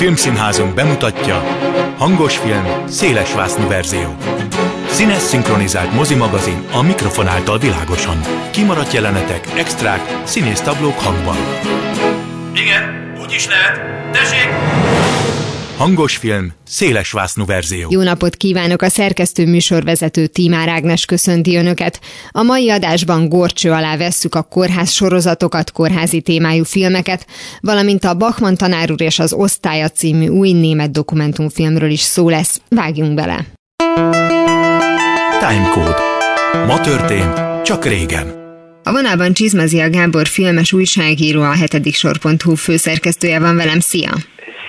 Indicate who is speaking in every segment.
Speaker 1: Filmszínházunk bemutatja Hangos film, széles vásznú verzió. Színes szinkronizált mozimagazin a mikrofon által világosan. Kimaradt jelenetek, extrák, színésztablók hangban.
Speaker 2: Igen, úgy is lehet. Tessék!
Speaker 1: Hangos film, széles vásznú verzió.
Speaker 3: Jó napot kívánok! A szerkesztő műsorvezető Tímár Ágnes köszönti Önöket. A mai adásban gorcső alá vesszük a kórház sorozatokat, kórházi témájú filmeket, valamint a Bachmann tanár úr és az Osztálya című új német dokumentumfilmről is szó lesz. Vágjunk bele!
Speaker 1: Timecode. Ma történt, csak régen.
Speaker 3: A vonalban Csizmazia Gábor filmes újságíró, a hetedik sor.hu főszerkesztője van velem. Szia!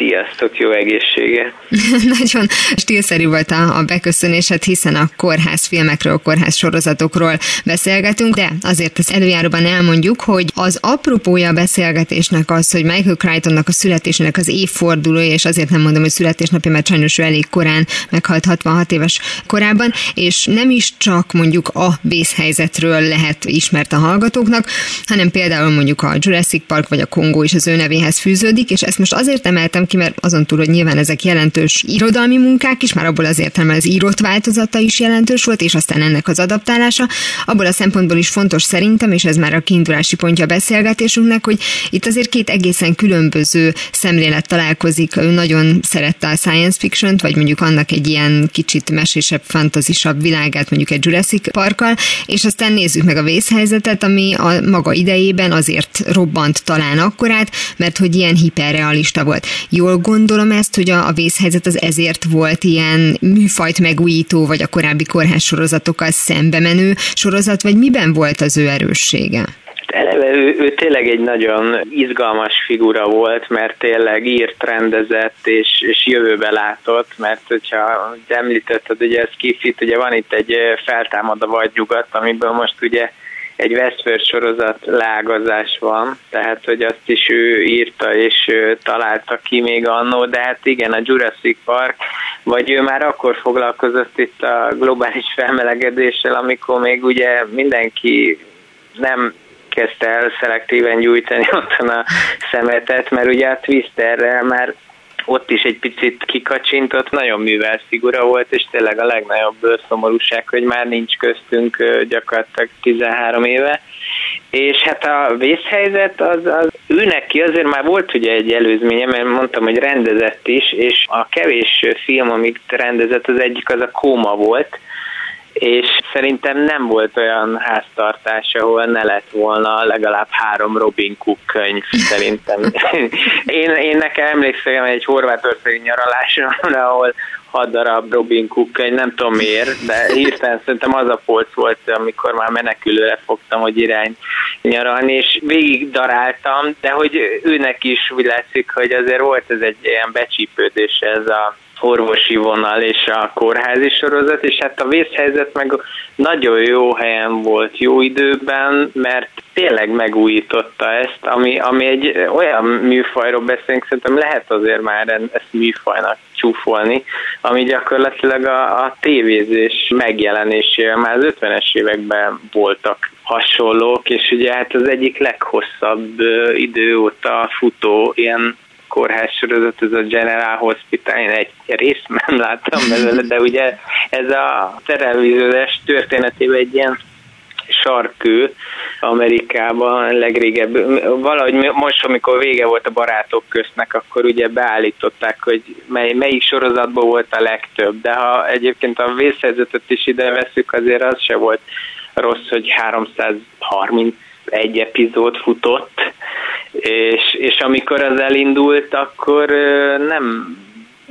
Speaker 4: Sziasztok, jó egészséget!
Speaker 3: Nagyon stílszerű volt a, a beköszönésed, hiszen a kórház filmekről, kórház sorozatokról beszélgetünk, de azért az előjáróban elmondjuk, hogy az apropója a beszélgetésnek az, hogy Michael Crichtonnak a születésének az évfordulója, és azért nem mondom, hogy születésnapja, mert sajnos ő elég korán meghalt 66 éves korában, és nem is csak mondjuk a vészhelyzetről lehet ismert a hallgatóknak, hanem például mondjuk a Jurassic Park vagy a Kongó is az ő nevéhez fűződik, és ezt most azért emeltem ki, mert azon túl, hogy nyilván ezek jelentős irodalmi munkák is, már abból az értelme az írott változata is jelentős volt, és aztán ennek az adaptálása. Abból a szempontból is fontos szerintem, és ez már a kiindulási pontja a beszélgetésünknek, hogy itt azért két egészen különböző szemlélet találkozik. Ő nagyon szerette a science fiction vagy mondjuk annak egy ilyen kicsit mesésebb, fantazisabb világát, mondjuk egy Jurassic Parkkal, és aztán nézzük meg a vészhelyzetet, ami a maga idejében azért robbant talán akkorát, mert hogy ilyen hiperrealista volt. Jól gondolom ezt, hogy a, a vészhelyzet az ezért volt ilyen műfajt megújító, vagy a korábbi kórház sorozatokkal szembe menő sorozat, vagy miben volt az ő erőssége?
Speaker 4: Eleve ő, ő tényleg egy nagyon izgalmas figura volt, mert tényleg írt, rendezett és, és jövőbe látott, mert hogyha említetted, ugye ez kifit, ugye van itt egy feltámad a vagy nyugat, amiből most ugye egy Westworld sorozat lágazás van, tehát hogy azt is ő írta és találta ki még annó, de hát igen, a Jurassic Park, vagy ő már akkor foglalkozott itt a globális felmelegedéssel, amikor még ugye mindenki nem kezdte el szelektíven gyújtani otthon a szemetet, mert ugye a Twisterrel már ott is egy picit kikacsintott, nagyon művel figura volt, és tényleg a legnagyobb szomorúság, hogy már nincs köztünk gyakorlatilag 13 éve. És hát a vészhelyzet az, az őnek ki azért már volt ugye egy előzménye, mert mondtam, hogy rendezett is, és a kevés film, amit rendezett, az egyik az a Kóma volt, és szerintem nem volt olyan háztartás, ahol ne lett volna legalább három Robin Cook könyv, szerintem. én, én nekem emlékszem egy horvátországi nyaralásra, ahol hat darab Robin Cook könyv, nem tudom miért, de hirtelen szerintem az a polc volt, amikor már menekülőre fogtam, hogy irány nyaralni, és végig daráltam, de hogy őnek is úgy látszik, hogy azért volt ez egy ilyen becsípődés ez a orvosi vonal és a kórházi sorozat, és hát a vészhelyzet meg nagyon jó helyen volt, jó időben, mert tényleg megújította ezt, ami, ami egy olyan műfajról beszélünk, szerintem lehet azért már ezt műfajnak csúfolni, ami gyakorlatilag a, a tévézés megjelenésével már az 50-es években voltak hasonlók, és ugye hát az egyik leghosszabb idő óta futó ilyen kórház sorozat, ez a General Hospital, én egy részt nem láttam belőle, de ugye ez a televíziós történetében egy ilyen sarkő Amerikában legrégebb. Valahogy most, amikor vége volt a barátok köztnek, akkor ugye beállították, hogy mely, melyik sorozatban volt a legtöbb, de ha egyébként a vészhelyzetet is ide veszük, azért az se volt rossz, hogy 330 egy epizód futott, és, és amikor az elindult, akkor nem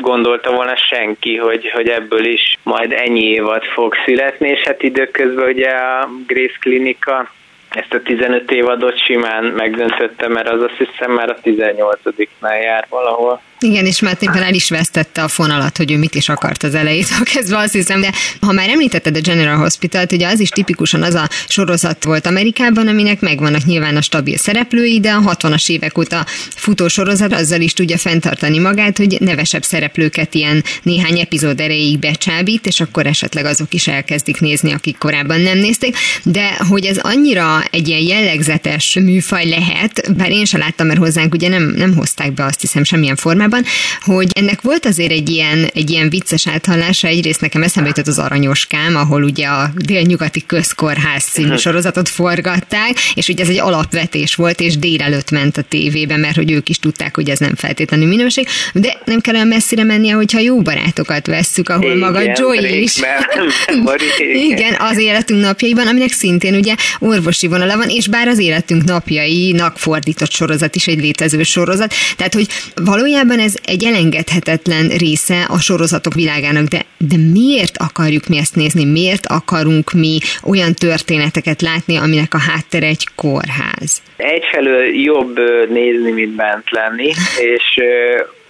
Speaker 4: gondolta volna senki, hogy, hogy ebből is majd ennyi évad fog születni, és hát időközben ugye a Grace Klinika ezt a 15 évadot simán megdöntötte, mert az azt hiszem már a 18-nál jár valahol.
Speaker 3: Igen, és már éppen el is vesztette a fonalat, hogy ő mit is akart az elejétől kezdve, azt hiszem, de ha már említetted a General Hospital-t, ugye az is tipikusan az a sorozat volt Amerikában, aminek megvannak nyilván a stabil szereplői, de a 60-as évek óta futó sorozat azzal is tudja fenntartani magát, hogy nevesebb szereplőket ilyen néhány epizód erejéig becsábít, és akkor esetleg azok is elkezdik nézni, akik korábban nem nézték, de hogy ez annyira egy ilyen jellegzetes műfaj lehet, bár én sem láttam, mert hozzánk ugye nem, nem hozták be azt hiszem semmilyen formában, témában, hogy ennek volt azért egy ilyen, egy ilyen vicces áthallása, egyrészt nekem eszembe jutott az Aranyoskám, ahol ugye a délnyugati közkórház című mhm. sorozatot forgatták, és ugye ez egy alapvetés volt, és délelőtt ment a tévébe, mert hogy ők is tudták, hogy ez nem feltétlenül minőség, de nem kell olyan messzire mennie, hogyha jó barátokat vesszük, ahol igen, maga Joy is. igen, az életünk napjaiban, aminek szintén ugye orvosi vonala van, és bár az életünk napjainak fordított sorozat is egy létező sorozat, tehát hogy valójában ez egy elengedhetetlen része a sorozatok világának, de, de miért akarjuk mi ezt nézni, miért akarunk mi olyan történeteket látni, aminek a háttere egy kórház?
Speaker 4: Egyfelől jobb nézni, mint bent lenni, és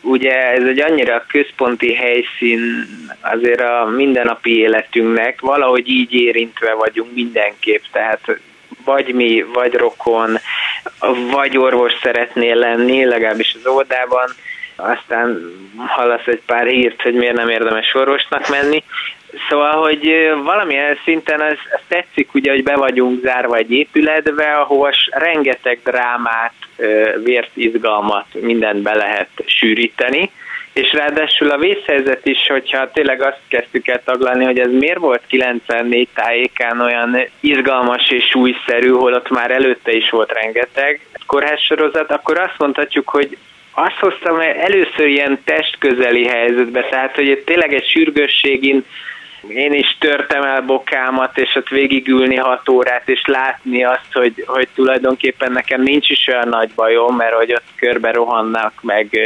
Speaker 4: ugye ez egy annyira központi helyszín azért a mindennapi életünknek, valahogy így érintve vagyunk mindenképp, tehát vagy mi, vagy rokon, vagy orvos szeretnél lenni, legalábbis az oldában, aztán hallasz egy pár hírt, hogy miért nem érdemes orvosnak menni. Szóval, hogy valamilyen szinten ez, ez tetszik, ugye, hogy be vagyunk zárva egy épületbe, ahol rengeteg drámát, vért, izgalmat, mindent be lehet sűríteni, és ráadásul a vészhelyzet is, hogyha tényleg azt kezdtük el taglalni, hogy ez miért volt 94 tájékán olyan izgalmas és újszerű, holott már előtte is volt rengeteg kórházsorozat, akkor azt mondhatjuk, hogy azt hoztam először ilyen testközeli helyzetbe, tehát hogy tényleg egy sürgősségén én is törtem el bokámat, és ott végigülni hat órát, és látni azt, hogy, hogy tulajdonképpen nekem nincs is olyan nagy bajom, mert hogy ott körbe rohannak, meg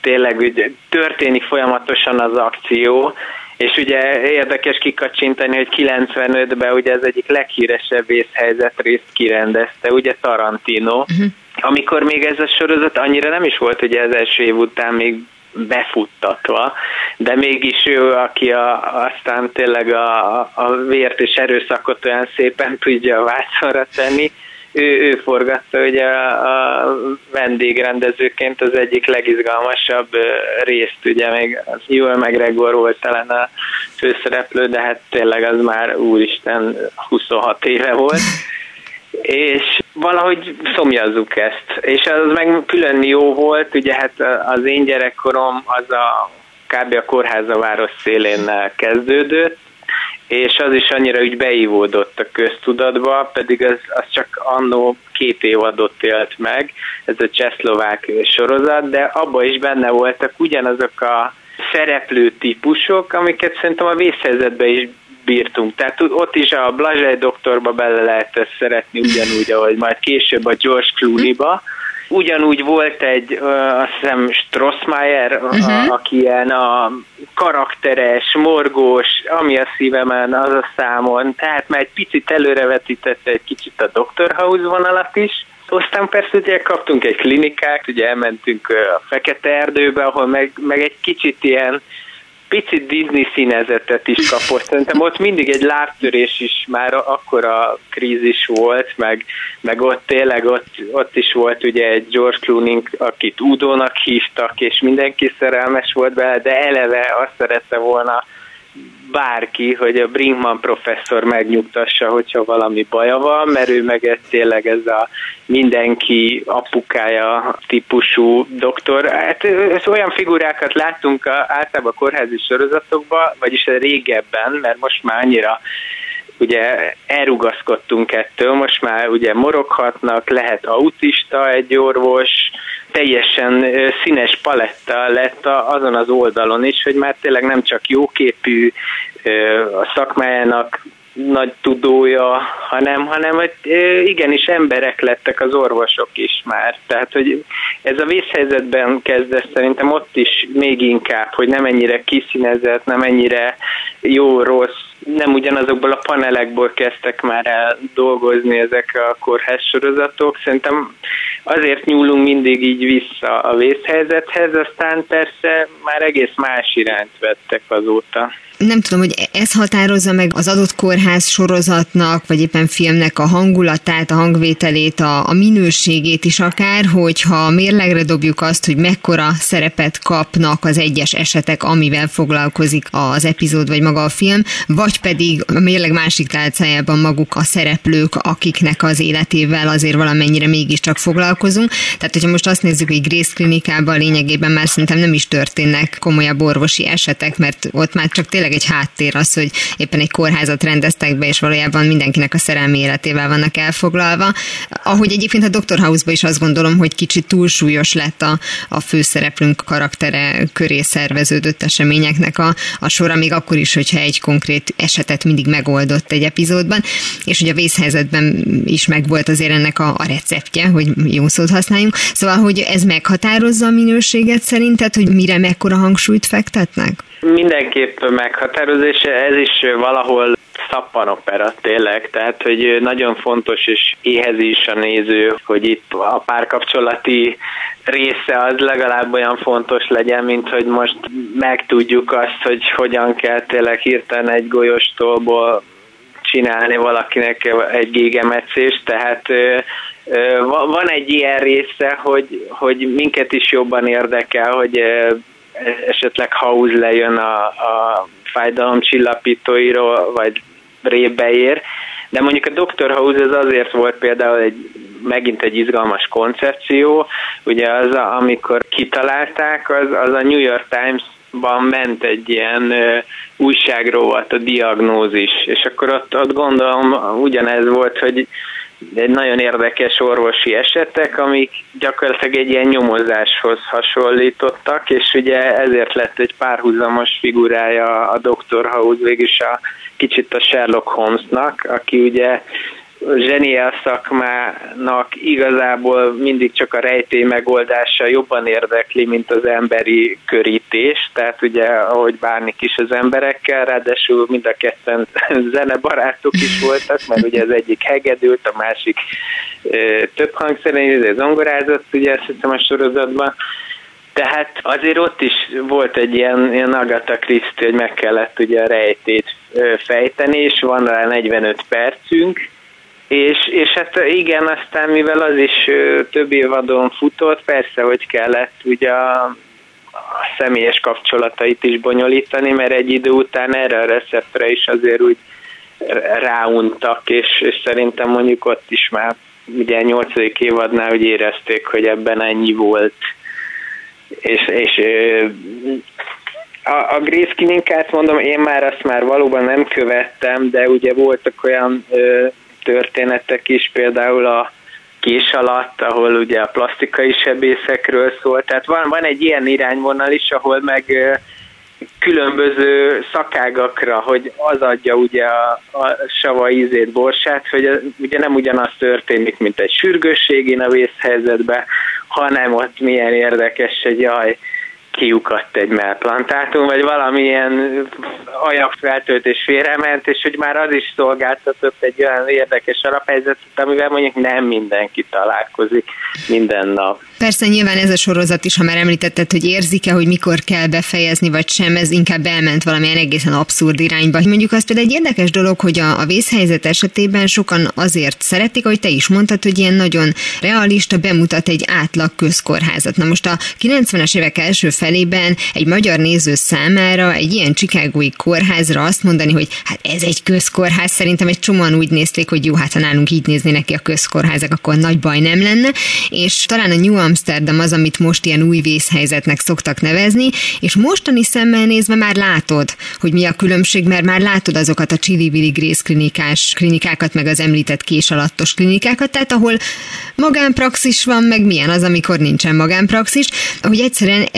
Speaker 4: tényleg hogy történik folyamatosan az akció, és ugye érdekes kikacsintani, hogy 95-ben ugye ez egyik leghíresebb vészhelyzet részt kirendezte, ugye Tarantino, uh-huh. Amikor még ez a sorozat annyira nem is volt ugye az első év után még befuttatva, de mégis ő, aki a, aztán tényleg a, a vért és erőszakot olyan szépen tudja a vászonra tenni, ő, ő forgatta ugye a, a vendégrendezőként az egyik legizgalmasabb részt, ugye még az Ewan McGregor volt talán a főszereplő, de hát tényleg az már úristen 26 éve volt és valahogy szomjazzuk ezt. És az meg külön jó volt, ugye hát az én gyerekkorom az a kb. a város szélén kezdődött, és az is annyira úgy beívódott a köztudatba, pedig az, az csak annó két évadot élt meg, ez a csehszlovák sorozat, de abban is benne voltak ugyanazok a szereplő típusok, amiket szerintem a vészhelyzetben is bírtunk. Tehát ott is a Blazsely doktorba bele lehet ezt szeretni, ugyanúgy, ahogy majd később a George Clooney-ba. Ugyanúgy volt egy, azt hiszem, Strossmayer, uh-huh. aki ilyen a karakteres, morgós, ami a szívemen, az a számon. Tehát már egy picit előrevetítette egy kicsit a Dr. House vonalat is. Aztán persze ugye kaptunk egy klinikát, ugye elmentünk a Fekete Erdőbe, ahol meg, meg egy kicsit ilyen picit Disney színezetet is kapott. Szerintem ott mindig egy lábtörés is már akkor a krízis volt, meg, meg ott tényleg ott, ott is volt ugye egy George Clooney, akit Udónak hívtak, és mindenki szerelmes volt bele, de eleve azt szerette volna bárki, hogy a Brinkman professzor megnyugtassa, hogyha valami baja van, mert ő meg ez tényleg ez a mindenki apukája típusú doktor. Hát ez olyan figurákat láttunk általában a kórházi sorozatokban, vagyis régebben, mert most már annyira ugye elrugaszkodtunk ettől, most már ugye moroghatnak, lehet autista egy orvos, teljesen színes paletta lett azon az oldalon is, hogy már tényleg nem csak jóképű, a szakmájának nagy tudója, hanem, hanem hogy igenis emberek lettek az orvosok is már. Tehát, hogy ez a vészhelyzetben kezdett szerintem ott is még inkább, hogy nem ennyire kiszínezett, nem ennyire jó-rossz, nem ugyanazokból a panelekból kezdtek már el dolgozni ezek a kórház sorozatok. Szerintem azért nyúlunk mindig így vissza a vészhelyzethez, aztán persze már egész más irányt vettek azóta.
Speaker 3: Nem tudom, hogy ez határozza meg az adott kórház sorozatnak, vagy éppen filmnek a hangulatát, a hangvételét, a, a minőségét is akár, hogyha mérlegre dobjuk azt, hogy mekkora szerepet kapnak az egyes esetek, amivel foglalkozik az epizód vagy maga a film, vagy pedig a mérleg másik tálcájában maguk a szereplők, akiknek az életével azért valamennyire mégiscsak foglalkozunk. Tehát, hogyha most azt nézzük, hogy Grace klinikában lényegében már szerintem nem is történnek komolyabb orvosi esetek, mert ott már csak tényleg egy háttér az, hogy éppen egy kórházat rendeztek be, és valójában mindenkinek a szerelmi életével vannak elfoglalva. Ahogy egyébként a Dr. House-ba is azt gondolom, hogy kicsit túlsúlyos lett a, a főszereplőnk karaktere köré szerveződött eseményeknek a, a sora, még akkor is, hogyha egy konkrét esetet mindig megoldott egy epizódban, és hogy a vészhelyzetben is megvolt azért ennek a, a receptje, hogy jó szót használjunk. Szóval, hogy ez meghatározza a minőséget szerinted, hogy mire mekkora hangsúlyt fektetnek?
Speaker 4: Mindenképp meghatározó, és ez is valahol szappanopera tényleg, tehát hogy nagyon fontos és éhezi is a néző, hogy itt a párkapcsolati része az legalább olyan fontos legyen, mint hogy most megtudjuk azt, hogy hogyan kell tényleg hirtelen egy golyostólból csinálni valakinek egy gégemetszést, tehát van egy ilyen része, hogy, hogy minket is jobban érdekel, hogy esetleg House lejön a, a fájdalom csillapítóiról, vagy rébe ér, de mondjuk a Dr. House ez azért volt például egy, megint egy izgalmas koncepció, ugye az, amikor kitalálták, az, az a New York Times ban ment egy ilyen újságról volt a diagnózis, és akkor ott, ott gondolom ugyanez volt, hogy egy nagyon érdekes orvosi esetek, amik gyakorlatilag egy ilyen nyomozáshoz hasonlítottak, és ugye ezért lett egy párhuzamos figurája a Dr. House, végülis a kicsit a Sherlock Holmesnak, aki ugye zseniel szakmának igazából mindig csak a rejtély megoldása jobban érdekli, mint az emberi körítés, tehát ugye ahogy bánik is az emberekkel, ráadásul mind a ketten zenebarátok is voltak, mert ugye az egyik hegedült, a másik több hangszeren, zongorázott ugye azt hiszem a sorozatban, tehát azért ott is volt egy ilyen, ilyen Agatha Christie, hogy meg kellett ugye a rejtét fejteni, és van rá 45 percünk, és, és hát igen, aztán mivel az is több évadon futott, persze, hogy kellett ugye a, a személyes kapcsolatait is bonyolítani, mert egy idő után erre a receptre is azért úgy ráuntak, és, és szerintem mondjuk ott is már ugye a nyolcadik évadnál úgy érezték, hogy ebben ennyi volt. És, és a, a Grace Kininkát mondom, én már azt már valóban nem követtem, de ugye voltak olyan történetek is, például a kés alatt, ahol ugye a plastikai sebészekről szól. Tehát van, van egy ilyen irányvonal is, ahol meg különböző szakágakra, hogy az adja ugye a, a sava ízét, borsát, hogy ugye nem ugyanaz történik, mint egy sürgősségi a vészhelyzetben, hanem ott milyen érdekes, hogy jaj, kiukadt egy mellplantátum, vagy valamilyen ajakfeltöltés félrement, és hogy már az is szolgáltatott egy olyan érdekes alaphelyzetet, amivel mondjuk nem mindenki találkozik minden nap.
Speaker 3: Persze nyilván ez a sorozat is, ha már említetted, hogy érzik-e, hogy mikor kell befejezni, vagy sem, ez inkább elment valamilyen egészen abszurd irányba. Mondjuk azt például egy érdekes dolog, hogy a, a vészhelyzet esetében sokan azért szeretik, ahogy te is mondtad, hogy ilyen nagyon realista bemutat egy átlag közkórházat. Na most a 90-es évek első felében egy magyar néző számára egy ilyen csikágói kórházra azt mondani, hogy hát ez egy közkórház, szerintem egy csomóan úgy nézték, hogy jó, hát ha nálunk így néznének ki a közkórházak, akkor nagy baj nem lenne, és talán a New Amsterdam az, amit most ilyen új vészhelyzetnek szoktak nevezni, és mostani szemmel nézve már látod, hogy mi a különbség, mert már látod azokat a Chili Grace klinikás klinikákat, meg az említett kés alattos klinikákat, tehát ahol magánpraxis van, meg milyen az, amikor nincsen magánpraxis, hogy egyszerűen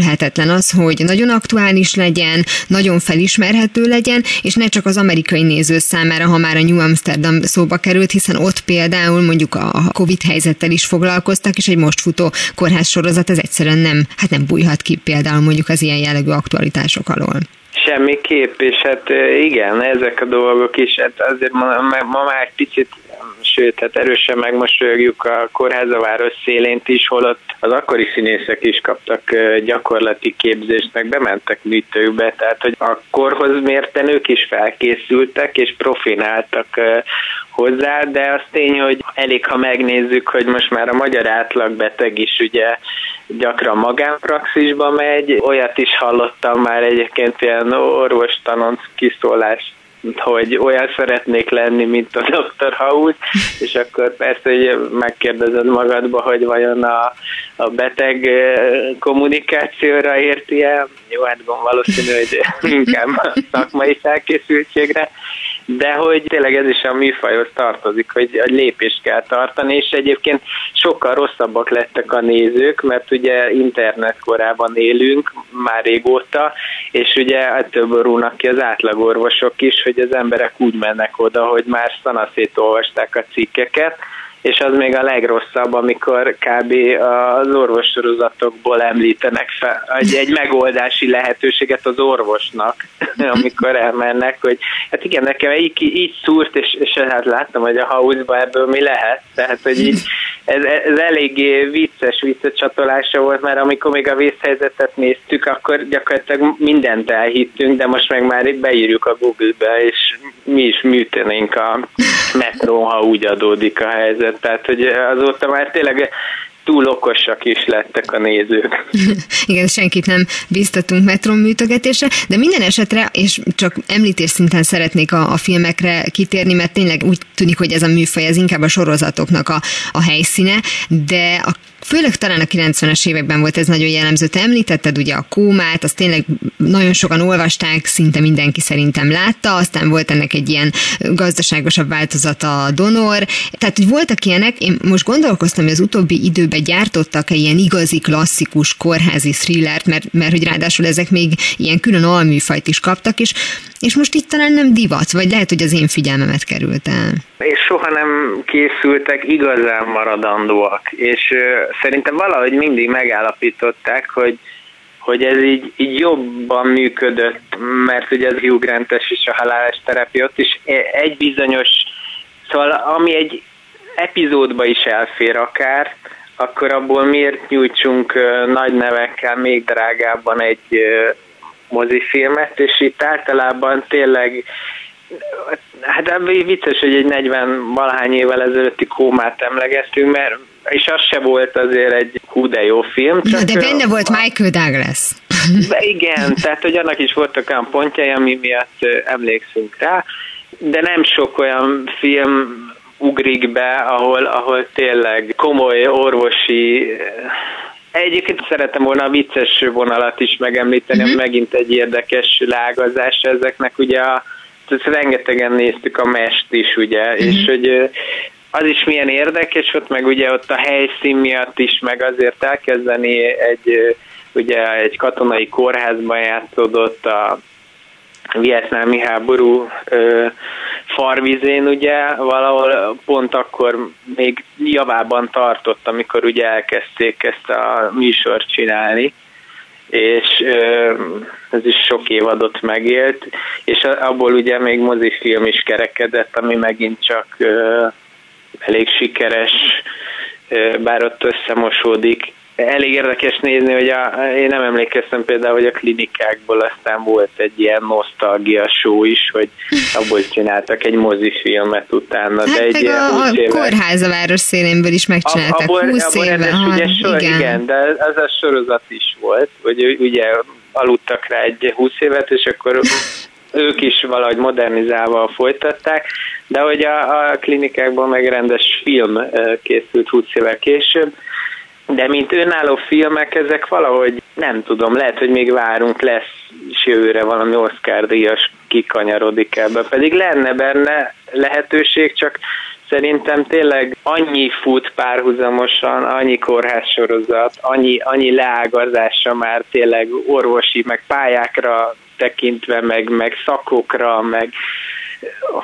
Speaker 3: elkerülhetetlen az, hogy nagyon aktuális legyen, nagyon felismerhető legyen, és ne csak az amerikai néző számára, ha már a New Amsterdam szóba került, hiszen ott például mondjuk a Covid helyzettel is foglalkoztak, és egy most futó kórház sorozat, ez egyszerűen nem, hát nem bújhat ki például mondjuk az ilyen jellegű aktualitások alól.
Speaker 4: Semmiképp, és hát igen, ezek a dolgok is, hát azért ma, ma már picit sőt, hát erősen megmosolyogjuk a kórházaváros szélént is, holott az akkori színészek is kaptak gyakorlati képzést, meg bementek műtőkbe, tehát hogy a korhoz mérten ők is felkészültek, és profináltak hozzá, de az tény, hogy elég, ha megnézzük, hogy most már a magyar átlagbeteg is ugye gyakran magánpraxisba megy, olyat is hallottam már egyébként ilyen orvostanonc kiszólást hogy olyan szeretnék lenni, mint a Dr. House, és akkor persze, hogy megkérdezed magadba, hogy vajon a, a beteg kommunikációra érti el. Jó, hát valószínű, hogy inkább a szakmai felkészültségre, de hogy tényleg ez is a műfajhoz tartozik, hogy a lépést kell tartani, és egyébként sokkal rosszabbak lettek a nézők, mert ugye internet korában élünk már régóta, és hát ettől rúnak ki az átlagorvosok is, hogy az emberek úgy mennek oda, hogy már szanaszét olvasták a cikkeket, és az még a legrosszabb, amikor kb. az orvossorozatokból említenek fel egy, egy megoldási lehetőséget az orvosnak, amikor elmennek, hogy hát igen, nekem így, így szúrt, és, és hát láttam, hogy a house ebből mi lehet, tehát hogy így ez, ez eléggé vicces visszacsatolása volt, mert amikor még a vészhelyzetet néztük, akkor gyakorlatilag mindent elhittünk, de most meg már beírjuk a Google-be, és mi is műtenénk a metró, ha úgy adódik a helyzet. Tehát, hogy azóta már tényleg túl okosak is lettek a nézők.
Speaker 3: Igen, senkit nem biztatunk metron műtögetésre, de minden esetre, és csak említés szinten szeretnék a, a filmekre kitérni, mert tényleg úgy tűnik, hogy ez a műfaj, ez inkább a sorozatoknak a, a helyszíne, de a Főleg talán a 90-es években volt ez nagyon jellemző. Te említetted ugye a kómát, azt tényleg nagyon sokan olvasták, szinte mindenki szerintem látta, aztán volt ennek egy ilyen gazdaságosabb változata a donor. Tehát, hogy voltak ilyenek, én most gondolkoztam, hogy az utóbbi időben gyártottak-e ilyen igazi klasszikus kórházi thrillert, mert, mert hogy ráadásul ezek még ilyen külön alműfajt is kaptak, és és most itt talán nem divat, vagy lehet, hogy az én figyelmemet került el.
Speaker 4: És soha nem készültek igazán maradandóak, és szerintem valahogy mindig megállapították, hogy hogy ez így, így jobban működött, mert ugye az Hugh grant és a halálos terepia ott is egy bizonyos, szóval ami egy epizódba is elfér akár, akkor abból miért nyújtsunk nagy nevekkel még drágábban egy mozifilmet, és itt általában tényleg Hát vicces, hogy egy 40 valahány évvel ezelőtti kómát emlegettünk, mert és az se volt azért egy hú de jó film.
Speaker 3: Csak Na, de benne volt Michael Douglas.
Speaker 4: De igen, tehát hogy annak is voltak olyan pontjai, ami miatt emlékszünk rá, de nem sok olyan film ugrik be, ahol, ahol tényleg komoly orvosi Egyébként szeretem volna a vicces vonalat is megemlíteni, uh-huh. megint egy érdekes lágazás ezeknek, ugye a, rengetegen néztük a mest is, ugye, uh-huh. és hogy az is milyen érdekes, ott meg ugye ott a helyszín miatt is, meg azért elkezdeni egy, ugye egy katonai kórházban játszódott a vietnámi háború farvizén ugye valahol pont akkor még javában tartott, amikor ugye elkezdték ezt a műsort csinálni és ez is sok évadot megélt, és abból ugye még mozifilm is kerekedett, ami megint csak elég sikeres, bár ott összemosódik elég érdekes nézni, hogy a, én nem emlékeztem például, hogy a klinikákból aztán volt egy ilyen nosztalgia show is, hogy abból csináltak egy mozifilmet utána.
Speaker 3: Hát
Speaker 4: de egy
Speaker 3: meg a, a kórház a város szélénből is megcsináltak, a, abból, 20 abból éve.
Speaker 4: Ha, ugye sor, igen. igen, de az a sorozat is volt, hogy ugye aludtak rá egy 20 évet, és akkor ők is valahogy modernizálva folytatták, de hogy a, a klinikákban meg rendes film készült 20 évvel később, de mint önálló filmek, ezek valahogy nem tudom, lehet, hogy még várunk, lesz jövőre valami Oscar díjas kikanyarodik ebbe, pedig lenne benne lehetőség, csak szerintem tényleg annyi fut párhuzamosan, annyi kórházsorozat, annyi, annyi leágazása már tényleg orvosi, meg pályákra tekintve, meg, meg szakokra, meg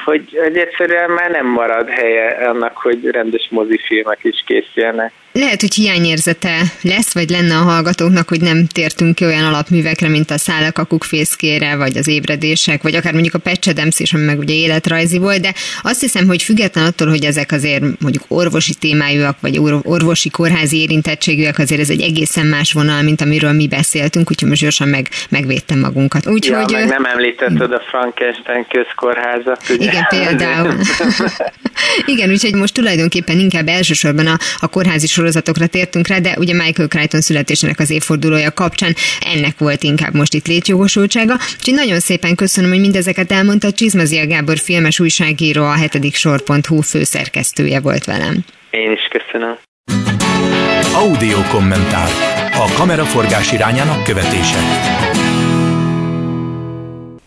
Speaker 4: hogy, hogy egyszerűen már nem marad helye annak, hogy rendes mozifilmek is készüljenek.
Speaker 3: Lehet, hogy hiányérzete lesz, vagy lenne a hallgatóknak, hogy nem tértünk ki olyan alapművekre, mint a szálak a kukfészkére, vagy az ébredések, vagy akár mondjuk a Pecsedemsz is, ami meg ugye életrajzi volt, de azt hiszem, hogy független attól, hogy ezek azért mondjuk orvosi témájúak, vagy orvosi kórházi érintettségűek, azért ez egy egészen más vonal, mint amiről mi beszéltünk, úgyhogy most gyorsan meg, megvédtem magunkat.
Speaker 4: Úgyhogy, ja, meg nem említetted a Frankenstein közkórházat.
Speaker 3: Ugye? Igen, például. Igen, úgyhogy most tulajdonképpen inkább elsősorban a, a kórházi sorozatokra tértünk rá, de ugye Michael Crichton születésének az évfordulója kapcsán ennek volt inkább most itt létjogosultsága. Úgyhogy nagyon szépen köszönöm, hogy mindezeket elmondta. Csizmazia Gábor filmes újságíró, a hetedik sor.hu főszerkesztője volt velem.
Speaker 4: Én is köszönöm.
Speaker 1: Audio kommentár. A kameraforgás irányának követése.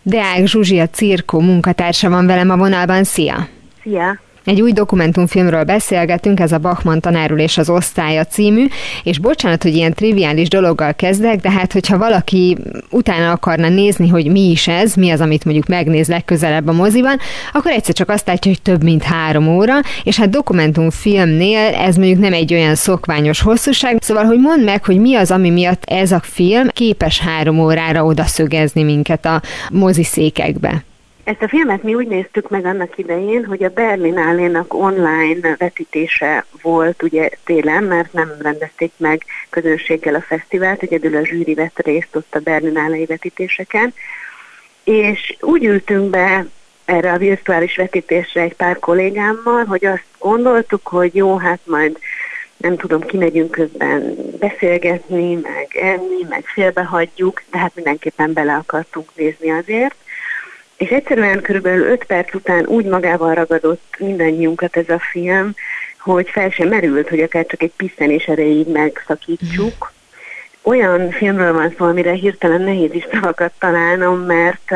Speaker 3: Deák Zsuzsi, a Cirkó munkatársa van velem a vonalban. Szia!
Speaker 5: Szia!
Speaker 3: Egy új dokumentumfilmről beszélgetünk, ez a Bachmann tanárul és az osztálya című, és bocsánat, hogy ilyen triviális dologgal kezdek, de hát hogyha valaki utána akarna nézni, hogy mi is ez, mi az, amit mondjuk megnéz legközelebb a moziban, akkor egyszer csak azt látja, hogy több mint három óra, és hát dokumentumfilmnél ez mondjuk nem egy olyan szokványos hosszúság, szóval, hogy mondd meg, hogy mi az, ami miatt ez a film képes három órára odaszögezni minket a moziszékekbe.
Speaker 5: Ezt a filmet mi úgy néztük meg annak idején, hogy a Berlinállénak online vetítése volt ugye télen, mert nem rendezték meg közönséggel a fesztivált, egyedül a zsűri vett részt ott a Berlinálei vetítéseken, és úgy ültünk be erre a virtuális vetítésre egy pár kollégámmal, hogy azt gondoltuk, hogy jó, hát majd nem tudom, kimegyünk közben beszélgetni, meg enni, meg félbehagyjuk, de hát mindenképpen bele akartunk nézni azért. És egyszerűen körülbelül 5 perc után úgy magával ragadott mindannyiunkat ez a film, hogy fel sem merült, hogy akár csak egy piszenés erejéig megszakítsuk. Olyan filmről van szó, amire hirtelen nehéz is szavakat találnom, mert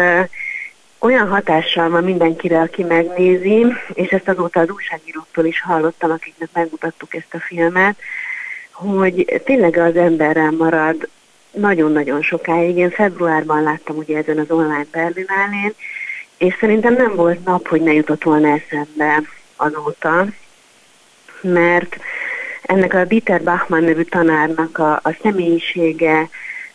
Speaker 5: olyan hatással van mindenkire, aki megnézi, és ezt azóta az újságíróktól is hallottam, akiknek megmutattuk ezt a filmet, hogy tényleg az emberrel marad nagyon-nagyon sokáig. Én februárban láttam ugye ezen az online Berlinálén, és szerintem nem volt nap, hogy ne jutott volna eszembe azóta, mert ennek a Dieter Bachmann nevű tanárnak a, a személyisége,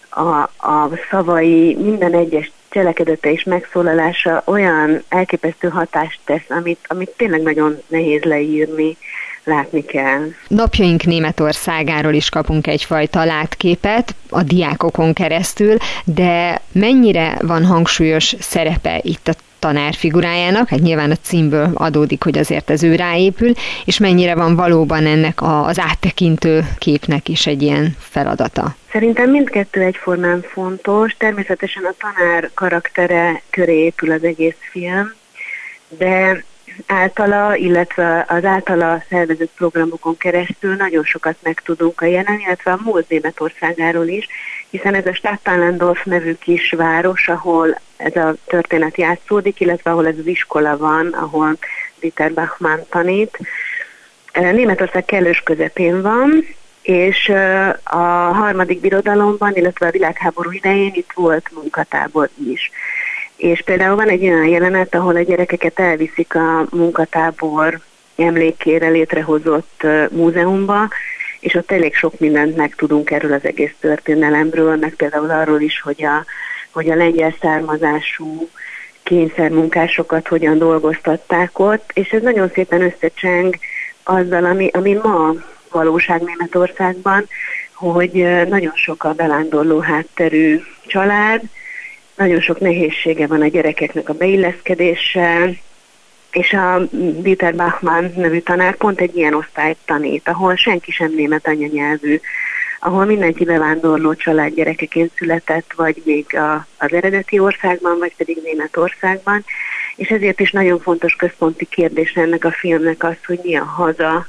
Speaker 5: a, a szavai, minden egyes cselekedete és megszólalása olyan elképesztő hatást tesz, amit, amit tényleg nagyon nehéz leírni látni kell.
Speaker 3: Napjaink Németországáról is kapunk egyfajta látképet a diákokon keresztül, de mennyire van hangsúlyos szerepe itt a tanár figurájának, hát nyilván a címből adódik, hogy azért ez ő ráépül, és mennyire van valóban ennek a, az áttekintő képnek is egy ilyen feladata?
Speaker 5: Szerintem mindkettő egyformán fontos. Természetesen a tanár karaktere köré épül az egész film, de általa, illetve az általa szervezett programokon keresztül nagyon sokat megtudunk a jelen, illetve a múlt Németországáról is, hiszen ez a Stadtallendorf nevű kis város, ahol ez a történet játszódik, illetve ahol ez az iskola van, ahol Dieter Bachmann tanít. Németország kellős közepén van, és a harmadik birodalomban, illetve a világháború idején itt volt munkatábor is. És például van egy olyan jelenet, ahol a gyerekeket elviszik a munkatábor emlékére létrehozott múzeumba, és ott elég sok mindent megtudunk erről az egész történelemről, meg például arról is, hogy a, hogy a lengyel származású kényszermunkásokat hogyan dolgoztatták ott, és ez nagyon szépen összecseng azzal, ami, ami ma valóság Németországban, hogy nagyon sok a belándorló hátterű család, nagyon sok nehézsége van a gyerekeknek a beilleszkedéssel, és a Dieter Bachmann nevű tanár pont egy ilyen osztályt tanít, ahol senki sem német anyanyelvű, ahol mindenki bevándorló család gyerekeként született, vagy még a, az eredeti országban, vagy pedig Németországban, és ezért is nagyon fontos központi kérdés ennek a filmnek az, hogy mi a haza,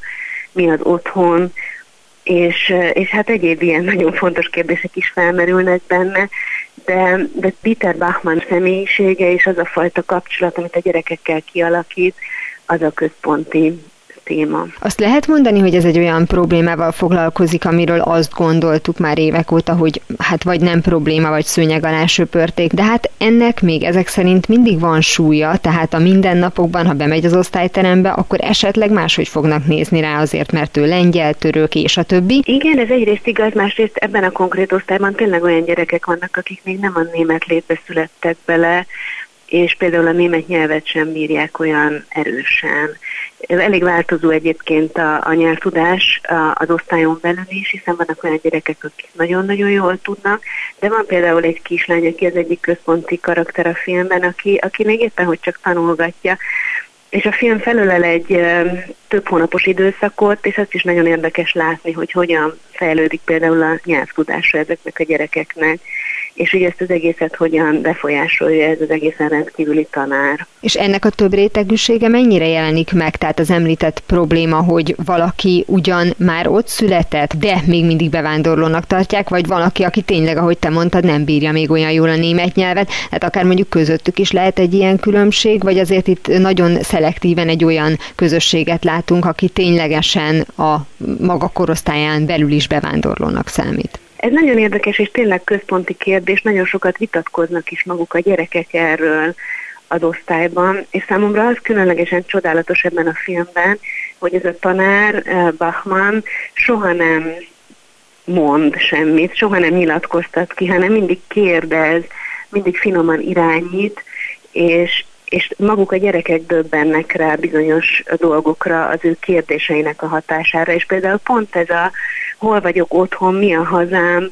Speaker 5: mi az otthon, és, és hát egyéb ilyen nagyon fontos kérdések is felmerülnek benne, de, de Peter Bachmann személyisége és az a fajta kapcsolat, amit a gyerekekkel kialakít, az a központi téma.
Speaker 3: Azt lehet mondani, hogy ez egy olyan problémával foglalkozik, amiről azt gondoltuk már évek óta, hogy hát vagy nem probléma, vagy szőnyeg alá söpörték, de hát ennek még ezek szerint mindig van súlya, tehát a mindennapokban, ha bemegy az osztályterembe, akkor esetleg máshogy fognak nézni rá azért, mert ő lengyel, török és a többi.
Speaker 5: Igen, ez egyrészt igaz, másrészt ebben a konkrét osztályban tényleg olyan gyerekek vannak, akik még nem a német létbe születtek bele, és például a német nyelvet sem bírják olyan erősen. Ez elég változó egyébként a, a nyelvtudás az osztályon belül is, hiszen vannak olyan gyerekek, akik nagyon-nagyon jól tudnak, de van például egy kislány, aki az egyik központi karakter a filmben, aki, aki még éppen hogy csak tanulgatja, és a film felölel egy több hónapos időszakot, és azt is nagyon érdekes látni, hogy hogyan fejlődik például a nyelvtudása ezeknek a gyerekeknek és hogy ezt az egészet hogyan befolyásolja ez az egészen rendkívüli tanár.
Speaker 3: És ennek a több rétegűsége mennyire jelenik meg? Tehát az említett probléma, hogy valaki ugyan már ott született, de még mindig bevándorlónak tartják, vagy valaki, aki tényleg, ahogy te mondtad, nem bírja még olyan jól a német nyelvet, hát akár mondjuk közöttük is lehet egy ilyen különbség, vagy azért itt nagyon szelektíven egy olyan közösséget látunk, aki ténylegesen a maga korosztályán belül is bevándorlónak számít.
Speaker 5: Ez nagyon érdekes és tényleg központi kérdés, nagyon sokat vitatkoznak is maguk a gyerekek erről az osztályban, és számomra az különlegesen csodálatos ebben a filmben, hogy ez a tanár, eh, Bachmann, soha nem mond semmit, soha nem nyilatkoztat ki, hanem mindig kérdez, mindig finoman irányít, és, és maguk a gyerekek döbbennek rá bizonyos dolgokra az ő kérdéseinek a hatására, és például pont ez a hol vagyok otthon, mi a hazám,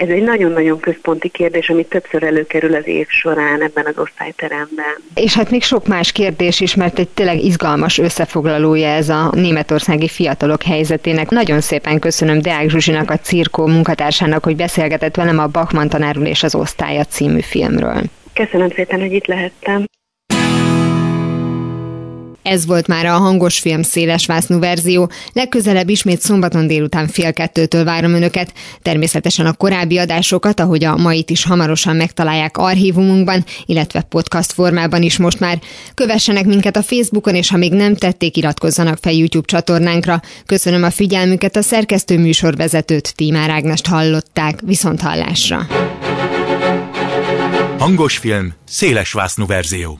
Speaker 5: ez egy nagyon-nagyon központi kérdés, ami többször előkerül az év során ebben az osztályteremben.
Speaker 3: És hát még sok más kérdés is, mert egy tényleg izgalmas összefoglalója ez a németországi fiatalok helyzetének. Nagyon szépen köszönöm Deák Zsuzsinak, a Cirkó munkatársának, hogy beszélgetett velem a Bachmann tanárul és az osztálya című filmről.
Speaker 5: Köszönöm szépen, hogy itt lehettem.
Speaker 3: Ez volt már a hangos film szélesvásznú verzió. Legközelebb ismét szombaton délután fél kettőtől várom önöket. Természetesen a korábbi adásokat, ahogy a mait is hamarosan megtalálják archívumunkban, illetve podcast formában is most már. Kövessenek minket a Facebookon, és ha még nem tették, iratkozzanak fel YouTube csatornánkra. Köszönöm a figyelmüket, a szerkesztő műsorvezetőt Tímár Ágnest hallották. Viszont hallásra!
Speaker 1: Hangos film, szélesvásznú verzió.